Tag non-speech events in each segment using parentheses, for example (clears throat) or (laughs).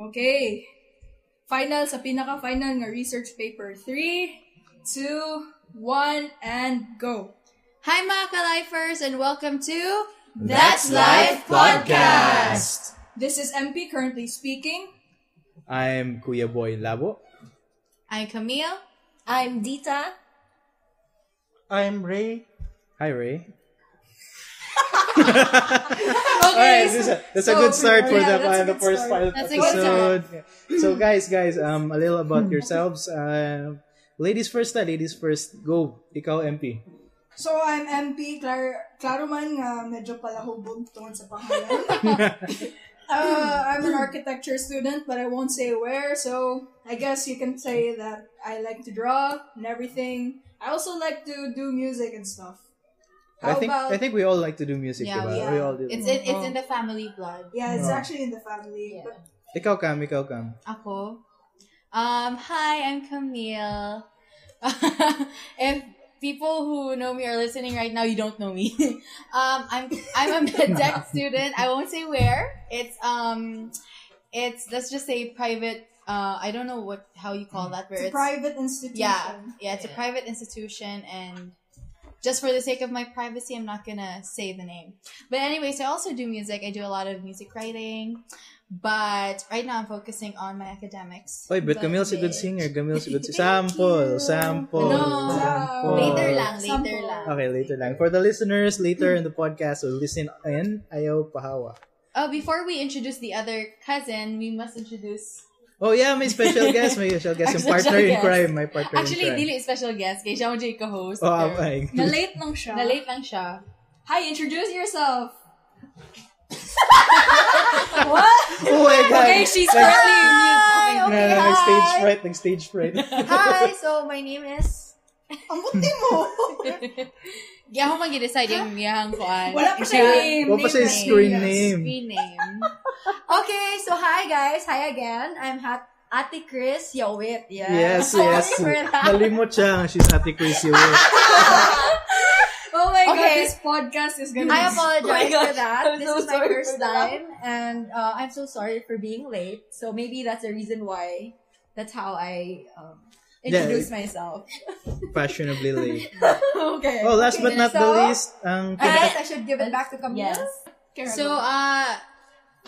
Okay. Final sa pinaka-final nga research paper. 3, 2, 1, and go. Hi mga ka-lifers and welcome to That's Life Podcast. This is MP currently speaking. I'm Kuya Boy Labo. I'm Camille. I'm Dita. I'm Ray. Hi, Ray. (laughs) Okay, Alright, this is a, that's a good start for yeah, the, that's uh, the first pilot That's episode. So, guys, guys, um, a little about (laughs) yourselves. Uh, ladies first, uh, ladies first. Go. Ikaw, MP. So, I'm MP. Clar klaro man nga medyo palahubog tungkol sa pangalan. (laughs) uh, I'm an architecture student, but I won't say where. So, I guess you can say that I like to draw and everything. I also like to do music and stuff. How I think about... I think we all like to do music, Yeah, diba? we- We all do. It's in, it's in the family blood. Yeah, it's Oh. actually in the family. Yeah. But Ikaw, Cam, ikaw, Cam. Ako. Um, hi, I'm Camille. (laughs) if people who know me are listening right now, you don't know me. (laughs) um, I'm I'm a medtech (laughs) student. I won't say where. It's um, it's let's just say private. Uh, I don't know what how you call that. Where it's a private institution. Yeah, yeah, it's a private institution, and just for the sake of my privacy, I'm not gonna say the name. But anyways, I also do music. I do a lot of music writing, but right now I'm focusing on my academics. Oy, but Camille's a good singer. Camille's a good (laughs) singer. Sample, sample, No. sample. Later lang, later Sample. lang. Okay, later lang. For the listeners, later in the podcast, so listen in. Ayaw pahawa. Oh, before we introduce the other cousin, we must introduce. Oh yeah, may special (laughs) guest, may special guest. Yung partner in crime, my partner Actually, in crime. dili special guest. Kaya siya mo dyan co-host. Oh, pero okay. Na-late lang siya. Na-late lang siya. Hi, introduce yourself. (laughs) Oh my God. Okay, she's currently mute. Okay. Na, na, nag-stage fright, nag-stage fright. Hi, (laughs) so my name is... Ang buti mo. (laughs) Kaya ako mag-decide yung miyahang kuan. Wala pa siya name. What pa name siya lang. screen name? Screen name. Okay, so hi guys. Hi again. I'm Hat Ate Chris Yowit. Yeah. Yes, yes. for that. Nalimot siya. She's Ate Chris Yowit. (laughs) Oh my god, this podcast is gonna I apologize Oh for that. I'm This so is my first time, and uh, I'm so sorry for being late. So maybe that's the reason why. That's how I um, Yeah. introduce myself. (laughs) Fashionably late. (laughs) okay. Oh, last but not the So, least, ang I guess I should give it back to Camille. Yes. So, uh,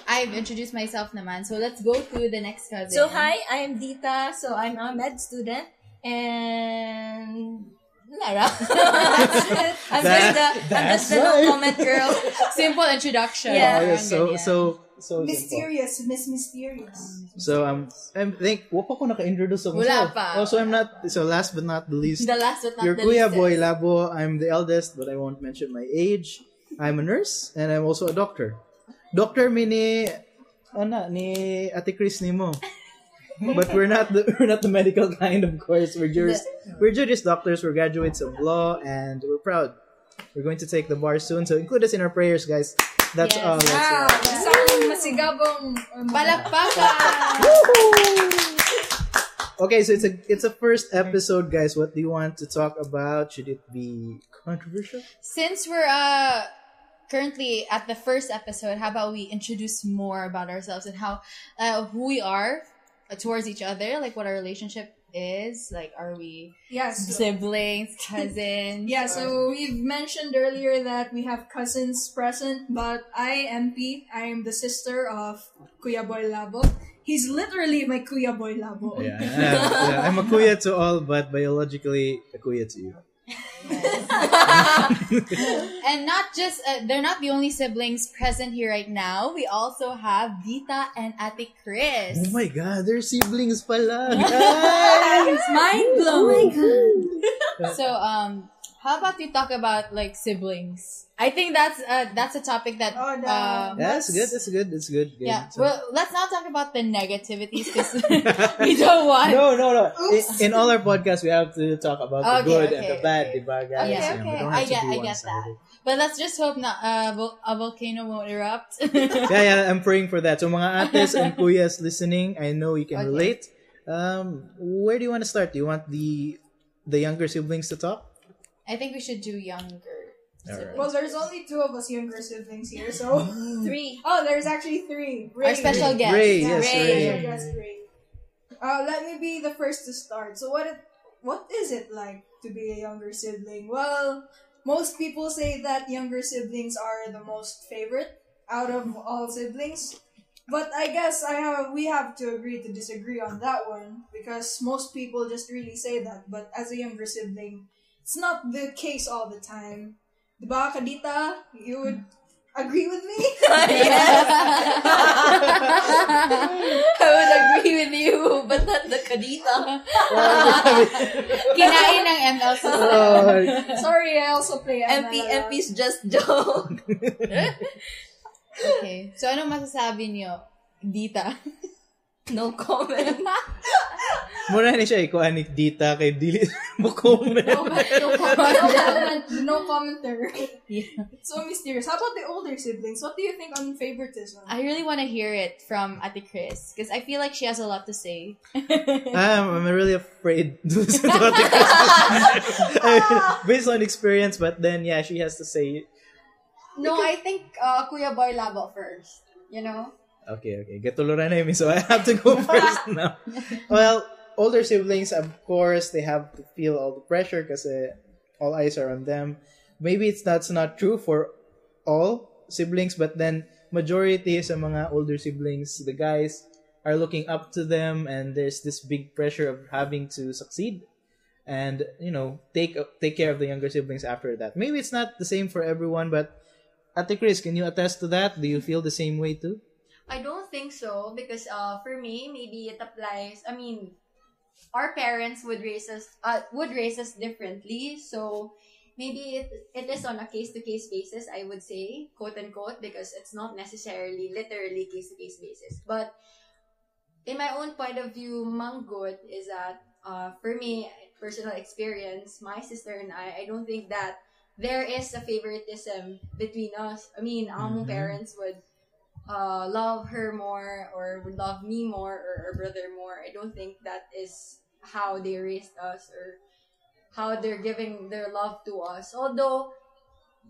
I've introduced myself naman. So, let's go to the next cousin. So hi, I'm Dita. So I'm a med student, and It. (laughs) I'm That- just the I'm that's just the no right. comment girl. (laughs) Simple introduction. Yeah. Oh, yes, so, ganyan. so, so, simple. Mysterious, Miss Mysterious. So, um, I think, wala pa ko naka-introduce ako. Wala pa. Oh, so I'm not, so last but not the least, The last but not Your the Kuya least. Boy Labo, I'm the eldest, but I won't mention my age. I'm a nurse, and I'm also a doctor. Doctor mi ni, ano, ni Ate Chris ni mo. But we're not the we're not the medical kind, of course. We're just we're just doctors. We're graduates of law, and we're proud. We're going to take the bar soon, so include us in our prayers, guys. That's Yes. all. That's Wow, all. isang masigabong... Palakpakan! Okay, so it's a it's a first episode, guys. What do you want to talk about? Should it be controversial? Since we're uh currently at the first episode, how about we introduce more about ourselves and how uh, who we are towards each other, like what our relationship is, like are we Yes. siblings, (laughs) cousins? Yeah, or- so we've mentioned earlier that we have cousins present, but I, MP, I am the sister of Kuya Boy Labo. He's literally my Kuya Boy Labo. Yeah, yeah, yeah. I'm a kuya to all, but biologically a kuya to you. (laughs) and not just uh, they're not the only siblings present here right now. We also have Dita and Ate Chris. Oh my god, they're siblings pala, (laughs) guys! Mind blown. so um how about we talk about like siblings i think that's uh that's a topic that Oh, no. um, That's good, that's good, that's good. good. yeah So- well let's not talk about the negativities because (laughs) we don't (laughs) want no, no, no. In, in all our podcasts, we have to talk about the Okay, good and the bad, okay. diba, guys? Okay, Yeah, okay. don't I have to get- be I get one-sided. but let's just hope not uh, vol- a volcano won't erupt (laughs) yeah, yeah, I'm praying for that. So mga ates and kuyas listening, I know you can Okay. relate. Um, where do you want to start? Do you want the the younger siblings to talk? I think we should do younger Alright. Well, there's only two of us younger siblings here, so. (laughs) Three. Oh, there's actually three. Our special guest. Ray, Yeah, yes, Ray. Ray. Ray. Uh, let me be the first to start. So, what it, what is it like to be a younger sibling? Well, most people say that younger siblings are the most favorite out of all siblings. But I guess I have we have to agree to disagree on that one because most people just really say that. But as a younger sibling, it's not the case all the time. Diba, Kadita? You would agree with me? (laughs) yes. I would agree with you, but not the kadita. (laughs) Kinain ng ML sa Oh, Sorry, I also play MP, ML. MP's just joke. Okay. So, anong masasabi niyo? Dita. No comment. (laughs) mura ni siya ikuha ni Dita kay Dili (laughs) mo comment. No, but no comment. No commenter. Yeah. So mysterious. How about the older siblings? What do you think on favoritism? I really want to hear it from Ate Chris because I feel like she has a lot to say. I'm, (laughs) I'm really afraid (laughs) to listen to what the I mean, based on experience, but then yeah, she has to say it. No, I think uh, Kuya Boy Labo first. You know? Okay, okay. Getuluran na yun, so I have to go first now. Well, older siblings, of course, they have to feel all the pressure because all eyes are on them. Maybe it's that's not true for all siblings, but then majority sa mga older siblings, the guys are looking up to them, and there's this big pressure of having to succeed, and you know take take care of the younger siblings after that. Maybe it's not the same for everyone, but Ate Chris, can you attest to that? Do you feel the same way too? I don't think so because uh, for me, maybe it applies. I mean, our parents would raise us uh, would raise us differently, so maybe it, it is on a case to case basis. I would say, quote unquote, because it's not necessarily literally case to case basis. But in my own point of view, manggut is that uh, for me, personal experience, my sister and I, I don't think that there is a favoritism between us. I mean, our Mhm. parents would uh, love her more or would love me more or our brother more. I don't think that is how they raised us or how they're giving their love to us. Although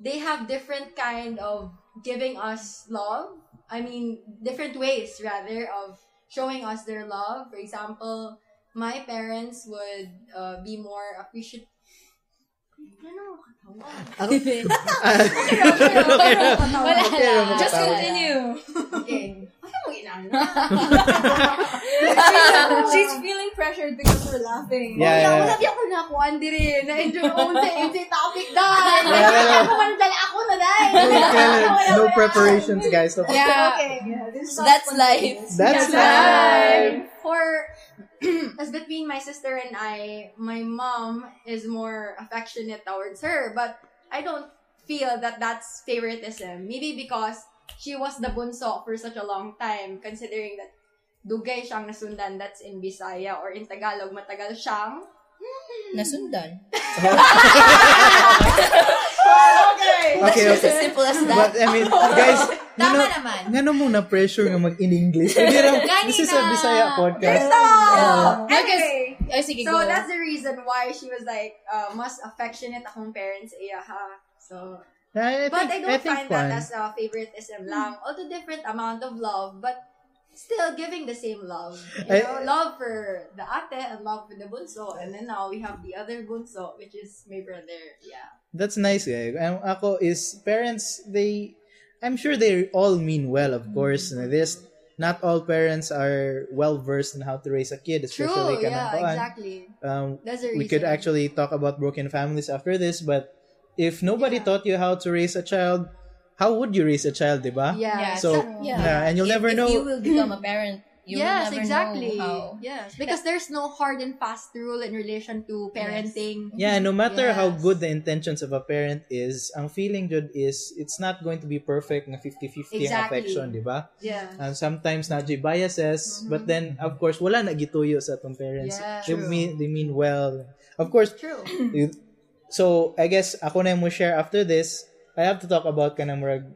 they have different kind of giving us love. I mean, different ways rather of showing us their love. For example, my parents would uh, be more appreciative. Katawa? Wala Okay, lang. makatawa. Just continue. Okay. Ano mo inano? She's feeling pressured because we're laughing. Yeah, yeah. Wala di ako nakuhaan diri. Na-enjoy ko sa enjoy topic dahil. Yeah, yeah. Ako man dala ako na dahil. no preparations, guys. No Yeah. Okay, yeah, this is That's spontaneous. life. That's Yeah, life. For (clears throat) as between my sister and I, my mom is more affectionate towards her, but I don't feel that that's favoritism. Maybe because she was the bunso for such a long time, considering that dugay siyang nasundan that's in Bisaya or in Tagalog matagal siyang Nasundan. (laughs) (laughs) Okay. That's Okay, just okay. as simple as that. But I mean, (laughs) guys, Tama ngano, naman. ngano mo na pressure nga mag in English? Hindi Gani this is a. Bisaya podcast. Oh, Anyway. anyway, Ay, sige, so go. that's the reason why she was like uh, mas affectionate akong parents iya ha. So I think, But I don't think find fun. that as a favoritism lang. Although different amount of love, but still giving the same love. You I- know, love for the ate and love for the bunso. And then now we have the other bunso, which is my brother. Yeah. That's nice, eh. Ako is parents, they, I'm sure they all mean well, of course. Na This, not all parents are well versed in how to raise a kid, True, especially yeah, kanang kuan. exactly. Um, That's reason. we could actually talk about broken families after this, but if nobody Yeah. taught you how to raise a child, how would you raise a child, diba? Yeah. Yeah, So, true. yeah, and you'll If- never if know. you will become a parent, you yes, will never exactly. know how. Yes, because there's no hard and fast rule in relation to parenting. Yeah, no matter how good the intentions of a parent is, ang feeling jud is it's not going to be perfect na 50-50 ang Exactly. affection, di ba? Yeah. And sometimes na biases, mm-hmm. but then of course wala na gituyo sa atong parents. Yeah, they true. mean they mean well. Of course, True. you- so I guess ako na mo share after this. I have to talk about kanang murag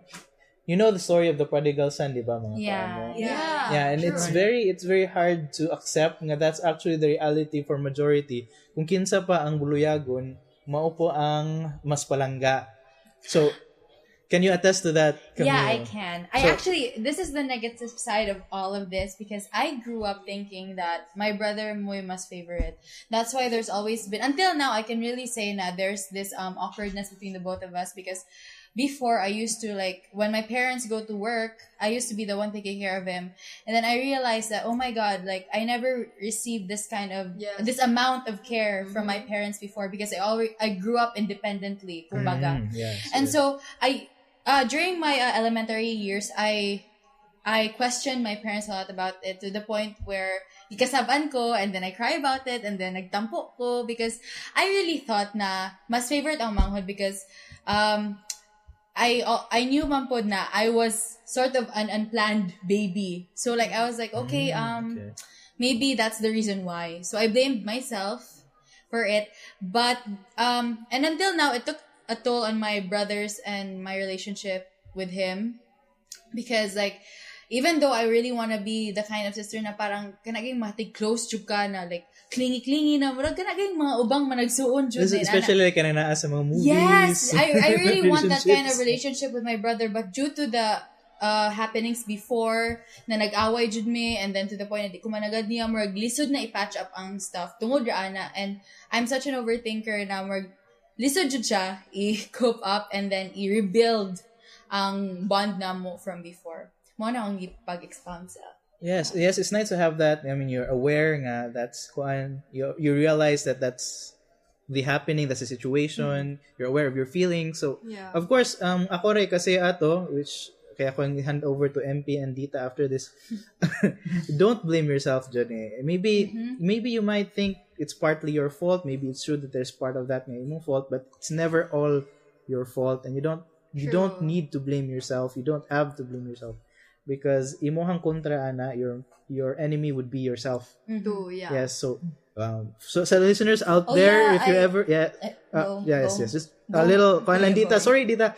you know the story of the prodigal son, di ba mga Yeah. kaano? Yeah. Yeah, and it's very it's very hard to accept nga that's actually the reality for majority. Kung kinsa pa ang buluyagon, mao po ang mas palangga. So, can you attest to that? Yeah, I can. I So- actually, this is the negative side of all of this because I grew up thinking that my brother Moy must favor it. That's why there's always been until now. I can really say that there's this um awkwardness between the both of us because before I used to like when my parents go to work, I used to be the one taking care of him, and then I realized that oh my god, like I never received this kind of Yes. this amount of care from my parents before because I already I grew up independently, kumbaga. Mm, yes, And yes. so I uh, during my uh, elementary years, I I questioned my parents a lot about it to the point where ikasaban ko and then I cry about it and then nagtampo ko because I really thought na mas favorite ang manghod because um I I knew man pod na I was sort of an unplanned baby. So like I was like okay Mm, um okay. maybe that's the reason why. So I blamed myself for it. But um and until now it took a toll on my brothers and my relationship with him because like even though I really want to be the kind of sister na parang kanaging matig close jud ka na like clingy-clingy na murag kanaging mga ubang managsuon jud ana. especially like kanang naa sa mga movies. Yes, I, I really (laughs) want that kind of relationship with my brother, but due to the uh, happenings before, na nag-away jud me, and then to the point na di ko managad niya, murag lisod na i-patch up ang stuff, tungod ra ana, and I'm such an overthinker na murag lisod jud siya, i-cope up, and then i-rebuild ang bond na mo from before. Mo na akong pag-expound sa. Yes, yes, it's nice to have that. I mean, you're aware nga that's kuan you you realize that that's the happening, that's the situation. You're aware of your feelings. So, Yeah. of course, um ako rin kasi ato which kaya ako hand over to MP and Dita after this. (laughs) Don't blame yourself, Johnny. Maybe mm-hmm. maybe you might think it's partly your fault. Maybe it's true that there's part of that na imong fault, but it's never all your fault and you don't you don't need to blame yourself. You don't have to blame yourself because imohang kontra ana your your enemy would be yourself. Mm-hmm. Too, yeah. Yes, so um so sa listeners out Oh, there yeah, if you I- ever yeah Eh, uh, go, yeah, yes, go. yes. Just Go. a little Go, Dita. Sorry, Dita.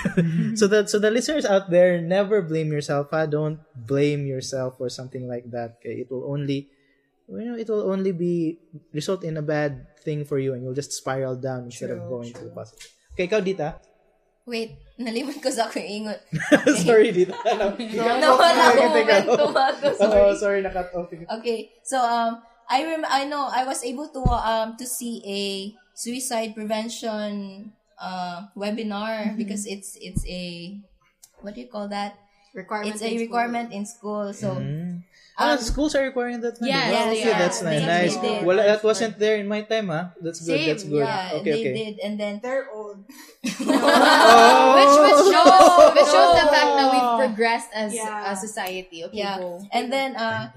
(laughs) so the so the listeners out there, never blame yourself. Ha? Don't blame yourself for something like that. Okay? It will only you know, it will only be result in a bad thing for you and you'll just spiral down instead of True, going to the positive. Okay, ikaw, Dita. Wait, nalimot ko sa ako yung ingot. (laughs) sorry, Dita. (laughs) No, Nawala ko momentum ako. Sorry. Oh, sorry, nakat off. Okay, so um, I rem- I know I was able to um to see a suicide prevention uh webinar because it's it's a what do you call that? Requirement It's a in school. requirement in school. So Mm. Ah, um, schools are requiring that now. Yes, Wow, they okay, are. that's nice. They- nice. they. Well, that wasn't there in my time, huh? That's good. Same, that's good. yeah, okay, they okay. did, and then They're old. (laughs) Oh! Which, which (laughs) shows, which shows the fact that we've progressed as Yeah. a society. Okay, yeah, go. and then uh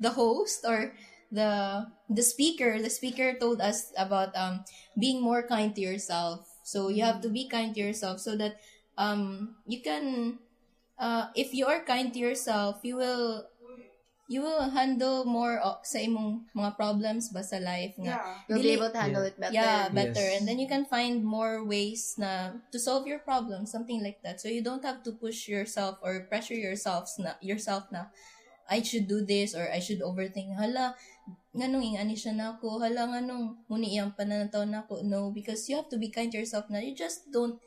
the host or the the speaker the speaker told us about um being more kind to yourself so you have to be kind to yourself so that um you can uh if you are kind to yourself you will you will handle more o- sa imong mga problems ba sa life nga Yeah. You'll be able to handle it better. yeah better Yes. and then you can find more ways na to solve your problem something like that so you don't have to push yourself or pressure yourself na yourself na I should do this or I should overthink. Hala nganong ingani siya na ako? Hala nganong muni iyang pananataw na ako? No because you have to be kind to yourself na you just don't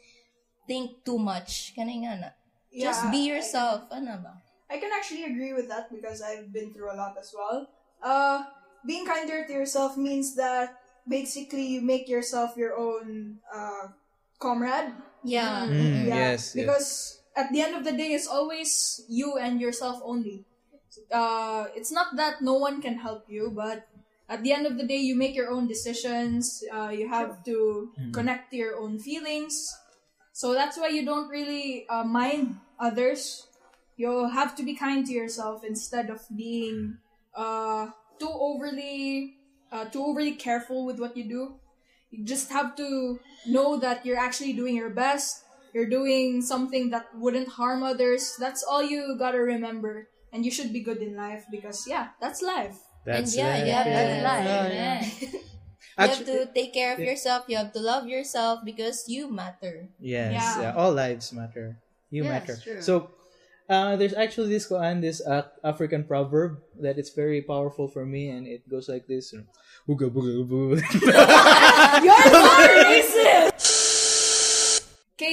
think too much. Kanay nga na? Just Yeah, be I- yourself. Ano ba? I can actually agree with that because I've been through a lot as well. Uh, being kinder to yourself means that basically you make yourself your own uh, comrade. yeah. Mm, Yeah, yes, yes. because at the end of the day, it's always you and yourself only. Uh, it's not that no one can help you, but at the end of the day, you make your own decisions. Uh, you have to connect to your own feelings. So that's why you don't really uh, mind others. You have to be kind to yourself instead of being uh, too overly uh, too overly careful with what you do. You just have to know that you're actually doing your best. You're doing something that wouldn't harm others. That's all you gotta remember. And you should be good in life because, yeah, that's life. That's and yeah, it. yeah, that's life. Yeah, yeah. Yeah. you have to take care of yourself. You have to love yourself because you matter. Yes, Yeah. yeah, all lives matter. You Yes, matter. true. So, uh, there's actually this koan, this uh, African proverb that it's very powerful for me, and it goes like this: "Ooga booga boo." You're so racist!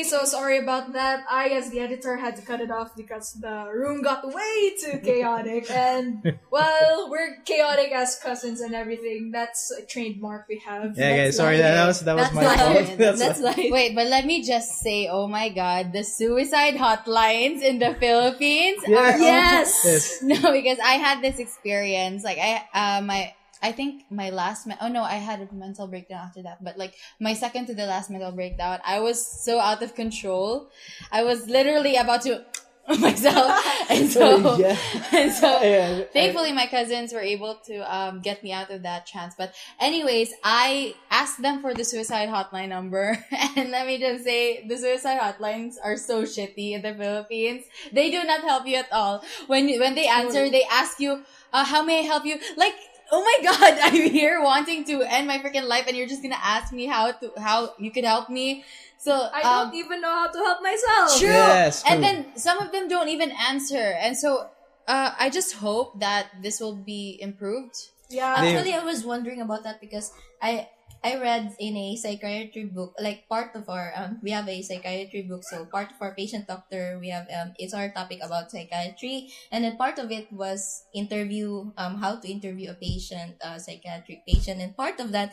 So sorry about that. I, as the editor, had to cut it off because the room got way too chaotic. (laughs) And, well, we're chaotic as cousins and everything. That's a trademark we have. Yeah, guys, That's sorry, that, that was that was That's my life. fault. (laughs) That's, That's life. Wait, but let me just say, oh my god, the suicide hotlines in the (laughs) Philippines Yeah. are Yes. yes. no, because I had this experience. Like I, uh, my, I think my last, me- oh no, I had a mental breakdown after that. But like my second to the last mental breakdown, I was so out of control. I was literally about to (laughs) myself, (laughs) and so, (laughs) yeah. and so. Yeah, Thankfully, my cousins were able to um, get me out of that chance. But anyways, I asked them for the suicide hotline number, and let me just say, the suicide hotlines are so shitty in the Philippines. They do not help you at all. When when they answer, they ask you, uh, "How may I help you?" Like. Oh my god, (laughs) I'm here wanting to end my freaking life and you're just gonna ask me how to, how you could help me. So, I um, don't even know how to help myself. True. Yes, And then some of them don't even answer. And so uh, I just hope that this will be improved. Yeah. Actually, I was wondering about that because I I read in a psychiatry book, like part of our um, we have a psychiatry book, so part of our patient doctor we have um, it's our topic about psychiatry, and then part of it was interview um how to interview a patient, uh, psychiatric patient, and part of that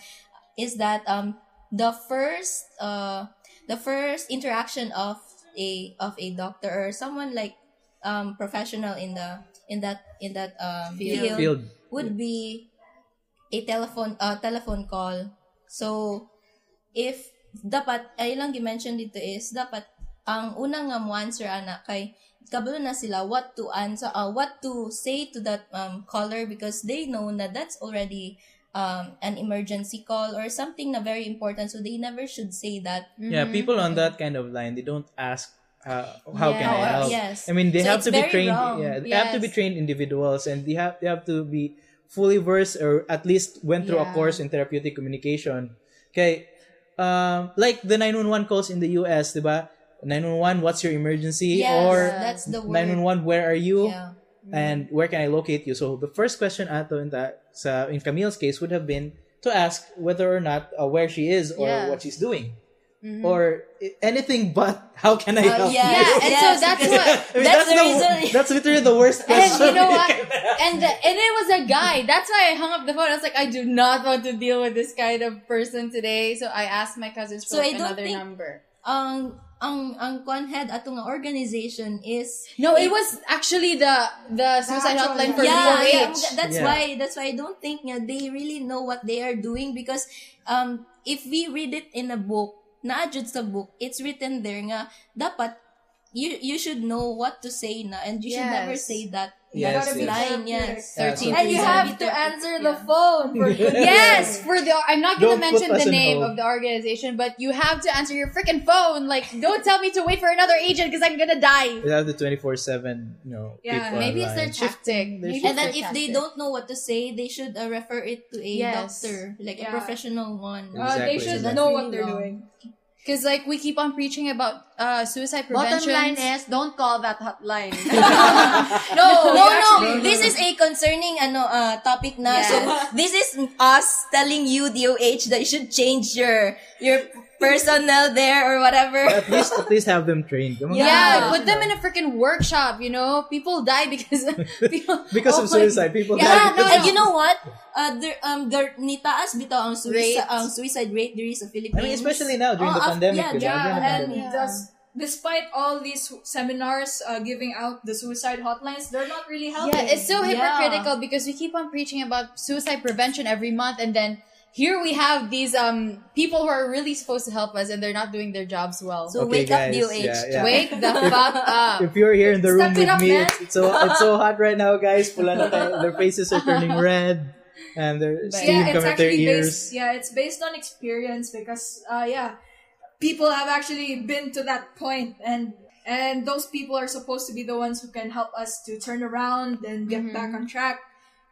is that um the first uh the first interaction of a of a doctor or someone like um professional in the in that in that um Field. field would be a telephone uh, telephone call. So if dapat ay lang gi-mention dito is dapat ang unang nga mo answer ana kay kabalo na sila what to answer uh, what to say to that um, caller because they know na that's already um, an emergency call or something na very important so they never should say that Yeah, people on that kind of line, they don't ask uh, how can I help. yes I mean, they So have to be trained. wrong. Yeah, they have to be trained individuals, and they have they have to be fully versed or at least went through a course in therapeutic communication. Okay, um, like the nine one one calls in the U.S. diba? Nine one one, what's your emergency? yes or that's the word nine one one, where are you? yeah and where can I locate you? So the first question ato in that sa in Camille's case would have been to ask whether or not uh, where she is or Yeah. what she's doing, or anything but how can I Uh, help? yes, you? Yeah, and so that's (laughs) because- what- I mean, That's that's, the the, reason- that's literally the worst And question. you know what? (laughs) And the, and it was a guy. That's why I hung up the phone. I was like, I do not want to deal with this kind of person today. So I asked my cousins for So like I don't another think- number. ang ang ang kwan head ato nga organization is No, it was actually the the suicide hotline for yeah, yeah, DOH. that's Yeah. why that's why I don't think nga they really know what they are doing because um if we read it in a book na jud sa book it's written there nga dapat you you should know what to say na and you should never say that Yes, that yes. line yes Yeah, And you have to answer the yeah. phone. For (laughs) Yes, (laughs) for the I'm not gonna mention the name of the organization, but you have to answer your freaking phone. Like, don't tell me to wait for another agent because I'm gonna die. They have the twenty four seven, you know, Yeah, people Maybe it's their online. tactic. Maybe and then their if they don't know what to say they should uh, refer it to a Yes. doctor like Yeah. a professional one Uh, they should exactly. know That's what they're really doing. Because like we keep on preaching about uh suicide Bottom prevention. line is, don't call that hotline. (laughs) No, no, no. This is a concerning ano uh, topic na. Yeah. So this is us telling you DOH that you should change your your personnel there or whatever. At least at least have them trained. Come on. yeah, Yeah. put them in a freaking workshop. You know, people die because (laughs) people Because Oh of my- suicide, people Yeah, die no, because And you know what? Uh, there, um, there, nitaas bitaw ang suicide, Rate. ang suicide rate there is sa Philippines. I mean, especially now during Oh, the af- pandemic. yeah, diba? Yeah, and pandemic. Just despite all these seminars uh, giving out the suicide hotlines, they're not really helping. yeah, it's so Yeah. hypocritical because we keep on preaching about suicide prevention every month, and then here we have these um people who are really supposed to help us, and they're not doing their jobs well. So Okay, wake up guys, DOH. yeah, yeah. Wake the fuck up. If you're here in the room Step it with up, me, it's, it's so it's so hot right now, guys. Pula na tayo. Their faces are turning (laughs) red, and their steam yeah, it's coming out their actually ears. based. Yeah, it's based on experience because, uh, yeah, people have actually been to that point, and and those people are supposed to be the ones who can help us to turn around and get Mm-hmm. back on track.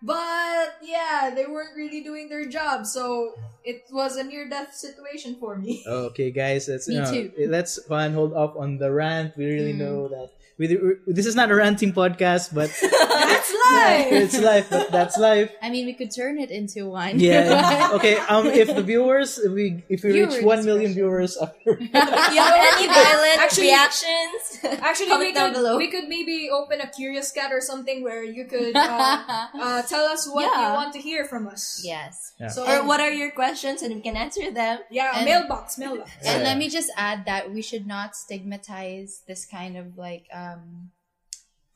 But yeah, they weren't really doing their job, so it was a near-death situation for me. Okay, guys, let's (laughs) Me you know, too. let's fun hold off on the rant. We really Mm. know that we, we- this is not a ranting podcast, but (laughs) That's life. (laughs) it's life, but that's life. I mean, we could turn it into one. Yeah. (laughs) okay. Um, if the viewers, if we if we reach one million viewers after, You any violent Actually- reactions? Actually, Comment we down could, below. we could maybe open a curious cat or something where you could uh, uh, tell us what Yeah. you want to hear from us. yes. Yeah. So, or what are your questions and we can answer them. yeah, And- mailbox, mailbox. And Yeah. let me just add that we should not stigmatize this kind of like um Um,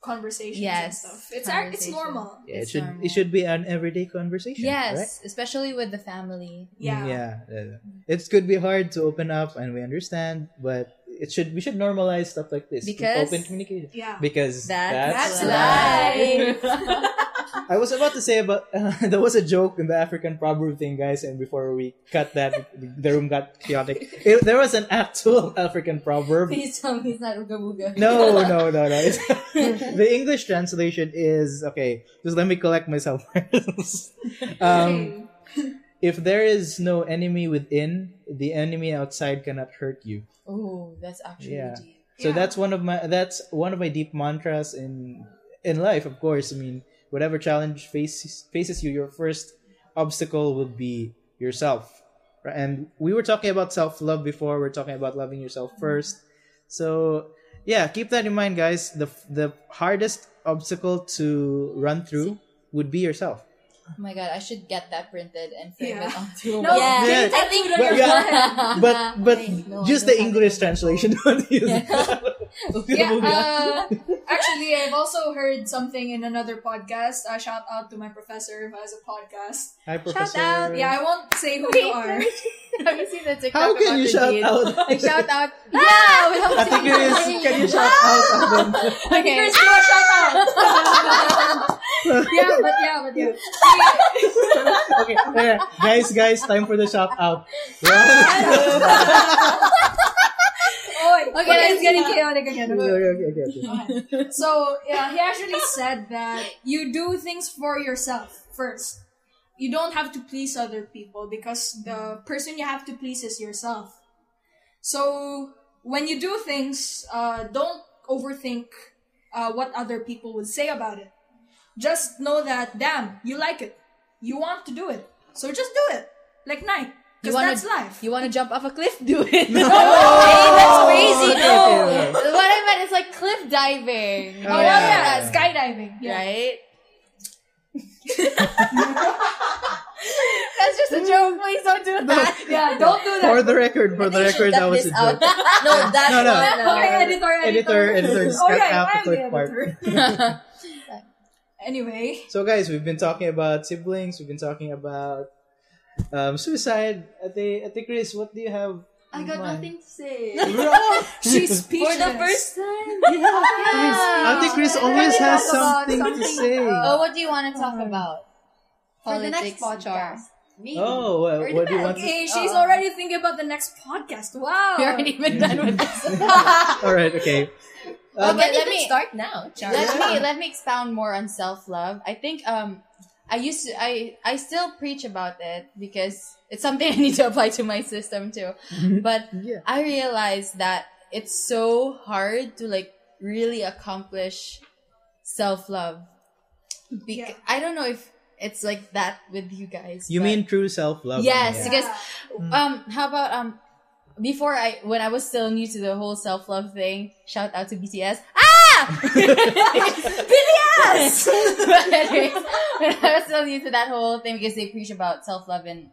conversations Yes, and stuff. It's ar- it's normal. yeah, it It's should normal. it should be an everyday conversation. yes, right? especially with the family. Yeah. yeah. yeah. It could be hard to open up, and we understand, but it should we should normalize stuff like this. Because- open communication. Yeah. Because That's, that's, life. I was about to say about uh, (laughs) there was a joke in the African proverb thing, guys, and before we cut that, (laughs) the room got chaotic. It, there was an actual (laughs) African proverb. Please tell me it's not Uga Buga. No, no, no, no. It's, the English translation is okay. Just let me collect myself. first. um, if there is no enemy within, the enemy outside cannot hurt you. Oh, that's actually Yeah. deep. So Yeah. that's one of my that's one of my deep mantras in in life. Of course, I mean, whatever challenge faces faces you, your first obstacle will be yourself. Right? And we were talking about self love before. We're talking about loving yourself mm-hmm. first. So yeah, keep that in mind, guys. The the hardest obstacle to run through would be yourself. Oh my god, I should get that printed and frame Yeah. it onto a No, wall. Yeah. Yeah. I think But, yeah, (laughs) but but Wait, no, just the English translation. (laughs) Don't use Yeah, uh, actually, I've also heard something in another podcast. Uh, shout out to my professor who has a podcast. Hi, professor. out. Yeah, I won't say who Wait, you are. Have you seen the TikTok How can about you the shout dean? out? (laughs) Like shout out. Yeah, we have I think it is. Can you shout out? Adam? Okay. Chris, you shout out? Yeah, but yeah, but yeah. (laughs) okay, okay, guys, guys, time for the shout out. Oh. Okay, okay, it's getting chaotic again. okay, okay, okay, okay. So yeah, he actually said that you do things for yourself first. You don't have to please other people because the person you have to please is yourself. So when you do things, uh, don't overthink uh, what other people would say about it. Just know that, damn, you like it. You want to do it. So just do it. Like night. Because that's life. You want to jump off a cliff? Do it. (laughs) No, Hey, that's crazy. No. okay, okay. what I meant is like cliff diving. oh, yeah, yeah, yeah, yeah. Skydiving. Yeah. Right? (laughs) That's just a joke. Please don't do that. Yeah, don't do that. For the record, for the record, that was a joke. (laughs) No, that's No, no. one. okay, editor, Editor, editor, just Oh, cut yeah, out the I'm third the part. Editor. Anyway, So, guys, we've been talking about siblings. We've been talking about um, suicide. Ate, Ate Chris, what do you have? I got mind? nothing to say. (laughs) she's For speechless. the first time. Yeah. Ate Chris always has talk about something, to say. oh, what do you want to talk about? For the next Politics, podcast. Char. Maybe. oh, well, Or what do you the want to Okay, she's Oh. already thinking about the next podcast. Wow. (laughs) We aren't even done with this. (laughs) All right, okay. Um, Okay, let me- start now, Char. let me let me expound more on self love. I think um I used to I I still preach about it because it's something (laughs) I need to apply to my system too. But yeah. I realized that it's so hard to like really accomplish self love. Beca- Yeah. I don't know if it's like that with you guys. You but- mean true self love? Yes, Yeah. because um how about um before I when I was still new to the whole self love thing, shout out to BTS. Ah BTS (laughs) (laughs) But anyways, (laughs) when I was still new to that whole thing because they preach about self love in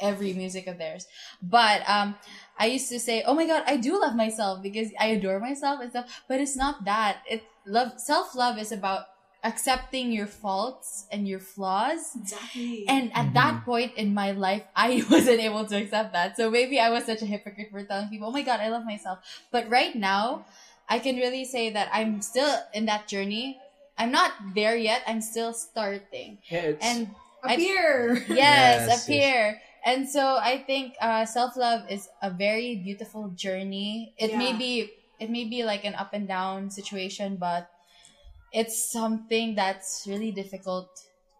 every music of theirs. But um I used to say, Oh my god, I do love myself because I adore myself and stuff. But it's not that. It love self love is about accepting your faults and your flaws Exactly. and at that point in my life, I (laughs) wasn't able to accept that. So maybe I was such a hypocrite for telling people, oh my God, I love myself. But right now, I can really say that I'm still in that journey. I'm not there yet. I'm still starting. Yeah, it's- And I- Appear. (laughs) yes, Yes, appear. And so I think uh, self love is a very beautiful journey. It may be it may be like an up and down situation, but it's something that's really difficult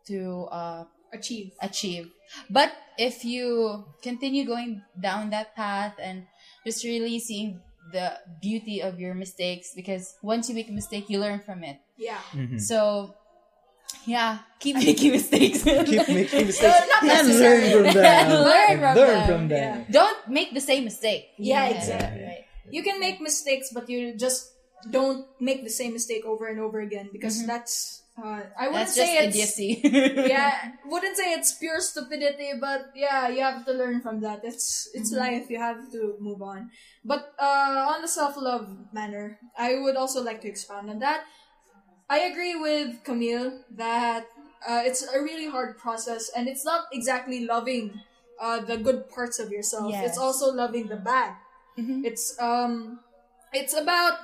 to uh, Achieve. achieve. But if you continue going down that path and just really seeing the beauty of your mistakes, because once you make a mistake, you learn from it. Yeah. Mhm. So yeah, keep making mistakes. (laughs) Keep making mistakes (laughs) not and learn from them. Learn from (laughs) learn them. from them. Don't make the same mistake. Yeah, exactly. right. You can make mistakes, but you just don't make the same mistake over and over again because that's. Uh, I wouldn't That's just say it's idiocy. (laughs) yeah, wouldn't say it's pure stupidity, but yeah, you have to learn from that. It's it's life. You have to move on. But uh, on the self love manner, I would also like to expound on that. I agree with Camille that uh, it's a really hard process, and it's not exactly loving uh, the good parts of yourself. Yes. It's also loving the bad. It's um, it's about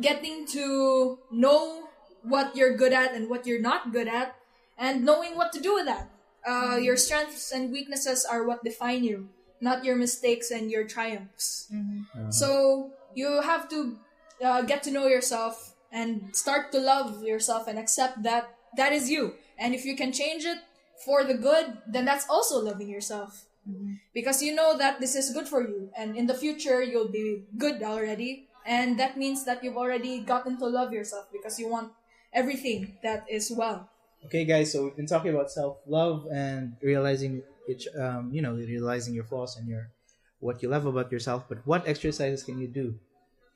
getting to know what you're good at and what you're not good at, and knowing what to do with that. Uh, your strengths and weaknesses are what define you, not your mistakes and your triumphs. So you have to uh, get to know yourself and start to love yourself and accept that that is you. And if you can change it for the good, then that's also loving yourself. Because you know that this is good for you, and in the future you'll be good already, and that means that you've already gotten to love yourself because you want everything that is well. Okay, guys. So we've been talking about self love and realizing each, um, you know, realizing your flaws and your what you love about yourself. But what exercises can you do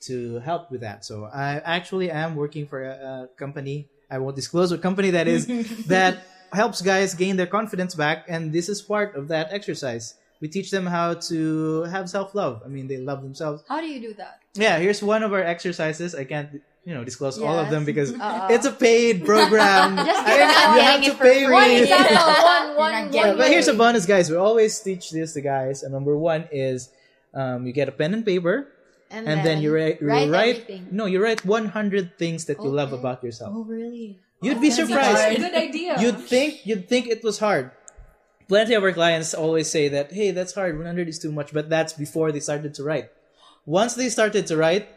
to help with that? So I actually am working for a, a company. I won't disclose what company that is. (laughs) that helps guys gain their confidence back, and this is part of that exercise. We teach them how to have self love. I mean, they love themselves. How do you do that? Yeah, here's one of our exercises. I can't, you know, disclose all of them because (laughs) Uh-oh. it's a paid program. (laughs) Just I- you're not you have to it for pay free. Me. example, one, You're one, not one getting Yeah, but here's a bonus, guys. We always teach this to guys. And number one is um, you get a pen and paper, and, then, you write, you write write no, you write 100 things that you love about yourself. oh, really? You'd be surprised. That's a good idea. You'd think you'd think it was hard. Plenty of our clients always say that, hey, that's hard. 100 is too much, but that's before they started to write. Once they started to write,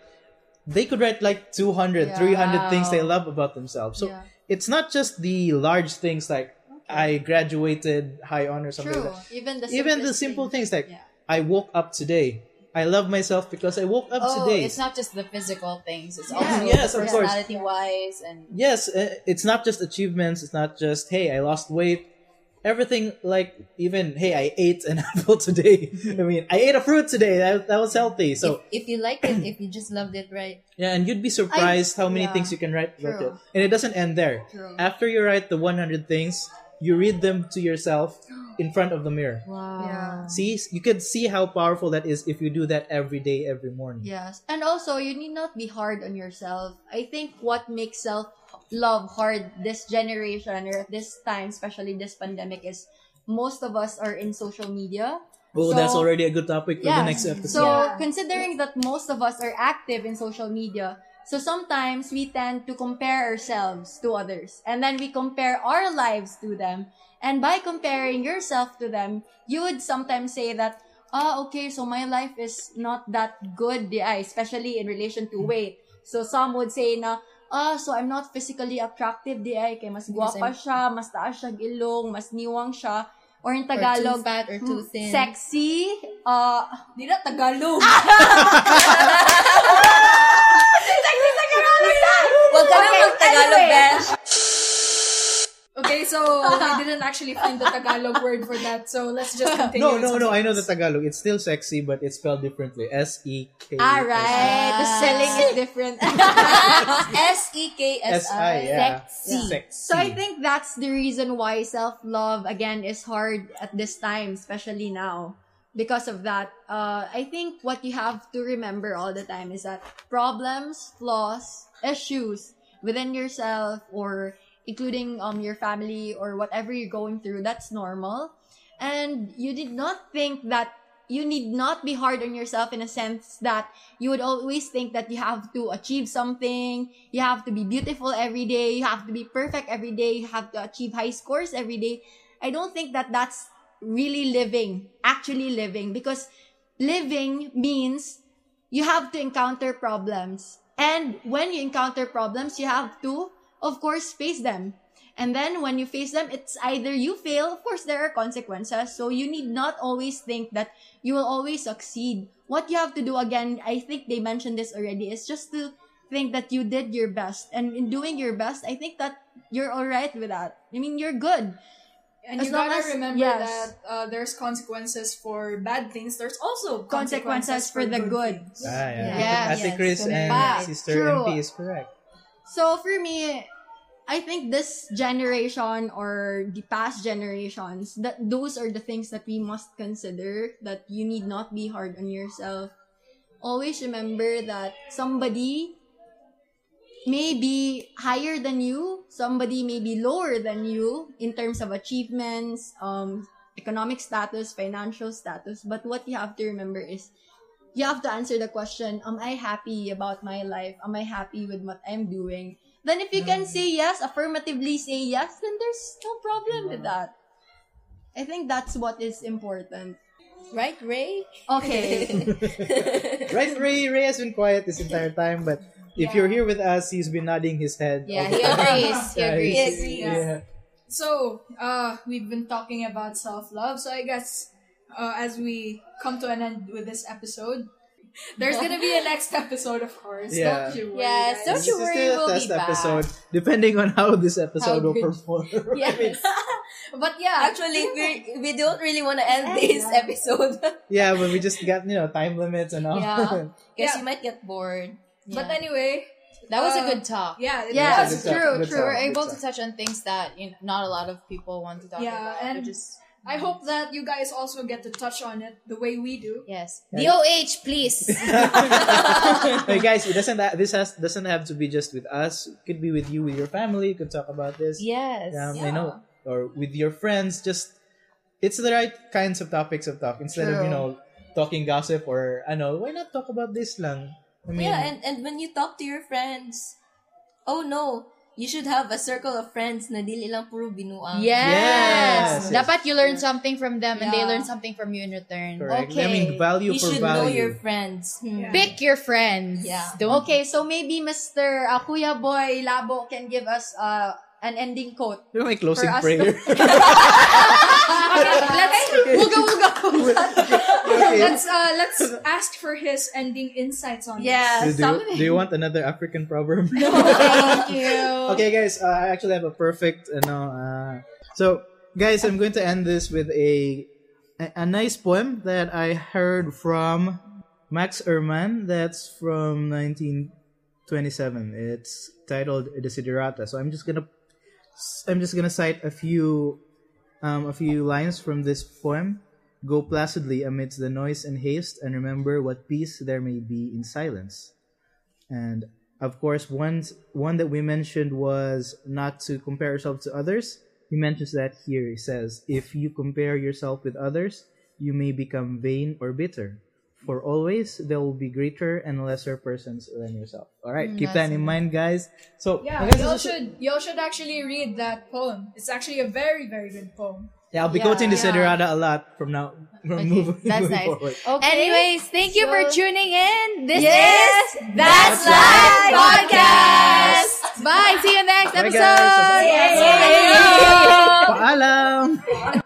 they could write like 200, 300 things they love about themselves. So Yeah. it's not just the large things like I graduated high honor something True. like that. Even the Even the simple things. things like Yeah. I woke up today. I love myself because I woke up Oh, today. it's not just the physical things. It's Yeah. Yes, the of course. personality wise and yes, uh, it's not just achievements. It's not just hey, I lost weight. Everything like even hey, I ate an (laughs) apple today. I mean, I ate a fruit today. That that was healthy. So if, if you like it, if you just loved it, right? yeah, and you'd be surprised how many yeah. things you can write about True. it. And it doesn't end there. True. After you write the 100 things, you read them to yourself in front of the mirror. wow. Yeah. See, you could see how powerful that is if you do that every day, every morning. Yes. And also, you need not be hard on yourself. I think what makes self love hard this generation or at this time, especially this pandemic, is most of us are in social media. Oh, So- that's already a good topic for the next episode. So, Yeah. considering that most of us are active in social media, so sometimes we tend to compare ourselves to others. And then we compare our lives to them. And by comparing yourself to them, you would sometimes say that, ah, okay, so my life is not that good, yeah, especially in relation to weight. So some would say na, ah, so I'm not physically attractive, di ay, kay mas guwapa siya, mas taas siya ilong, mas niwang siya. Or in Or Tagalog, too fat or too mm, thin. sexy, uh, Di na Tagalog. (laughs) Huwag ka Okay, mag-Tagalog, anyway. Besh. Okay, so we (laughs) didn't actually find the Tagalog word for that. So let's just continue. No, no, no. I know the. Tagalog. It's still sexy, but it's spelled differently. S E K. Alright, the spelling is different. (laughs) S E K S S I. I. Yeah. Sexy. Sexy. so I think that's the reason why self-love again is hard at this time, especially now. Because of that, uh, I think what you have to remember all the time is that problems, flaws, issues within yourself or including um your family or whatever you're going through, that's normal. And you did not think that you need not be hard on yourself in a sense that you would always think that you have to achieve something, you have to be beautiful every day, you have to be perfect every day, you have to achieve high scores every day. I don't think that that's really living, actually living, because living means you have to encounter problems. And when you encounter problems, you have to, of course, face them. And then when you face them, it's either you fail, of course, there are consequences. So you need not always think that you will always succeed. What you have to do again, I think they mentioned this already, is just to think that you did your best. And in doing your best, I think that you're alright with that. I mean, you're good. And As you long gotta as- remember yes. that uh, there's consequences for bad things. There's also Consequences for the good. things. Ah, yeah. Yes. Ate Yes. Chris and Correct. Sister True. MP is correct. So for me, I think this generation or the past generations, that those are the things that we must consider. That you need not be hard on yourself. Always remember that somebody may be higher than you, somebody may be lower than you in terms of achievements, um, economic status, financial status. But what you have to remember is you have to answer the question, am I happy about my life? Am I happy with what I'm doing? Then if you can say yes, affirmatively say yes, then there's no problem with that. I think that's what is important. Right, Ray? Okay. (laughs) Right, Ray, Ray has been quiet this entire time, but if you're here with us, he's been nodding his head. Yeah, he agrees. He Yeah, agrees. (laughs) he's- agrees. Yeah. So, uh, we've been talking about self love. So I guess uh, as we come to an end with this episode, there's gonna be a (laughs) next episode, of course. Yeah. Don't you worry. Yes, guys. don't This you is worry, still a we'll be test back. episode, depending on how this episode How will good- perform. (laughs) Yes. (laughs) But yeah, Actually, we we don't really want to end this episode yeah, but we just got you know time limits and all. Yeah. because Yeah. you might get bored. but anyway, that was a uh, good talk. yeah, it Yes, was. Good true, talk, true. talk, We're able talk. to touch on things that you know, not a lot of people want to talk Yeah, about. and- which is I hope that you guys also get to touch on it the way we do. yes. Yeah. DOH, please. (laughs) (laughs) hey guys, it doesn't. ha- This has doesn't have to be just with us. It could be with you, with your family. You could talk about this. yes. Um, I know, or with your friends. Just it's the right kinds of topics of talk instead of you know talking gossip or I know why not talk about this lang. I mean, yeah, and, and when you talk to your friends, oh no, you should have a circle of friends na dili lang puro binuang. Yes, Yes. Dapat you learn something from them and they Yeah. learn something from you in return. correct. Okay. I mean, value You for should know your friends. Hmm. Yeah. Pick your friends. Yeah. Don't Okay, so maybe Mr. Uh, Kuya Boy Labo can give us uh, an ending quote. You know my closing For us prayer. (laughs) Let's (laughs) uga uga. okay. (laughs) Let's uh, let's ask for his ending insights on Yeah, do, do, you, do you want another African proverb? (laughs) Thank you. okay, guys, uh, I actually have a perfect, you know, uh, so guys, I'm going to end this with a, a a nice poem that I heard from Max Ehrmann. That's from 1927. It's titled Desiderata. So I'm just gonna, I'm just gonna cite a few, um, a few lines from this poem. Go placidly amidst the noise and haste, and remember what peace there may be in silence. And of course, one one that we mentioned was not to compare yourself to others. He mentions that here. He says, "If you compare yourself with others, you may become vain or bitter. For always there will be greater and lesser persons than yourself." All right, mm, keep that in mind, guys. So, Yeah, I guess y'all should y'all should actually read that poem. It's actually a very very good poem. Yeah, I'll be Yeah, quoting the yeah. Siderada a lot from now. From Okay, moving, that's moving nice. forward. Okay. Anyways, thank you for tuning in. This Yes, is That's Life Podcast. Bye. See you next Bye, episode. guys. Yay. Paalam!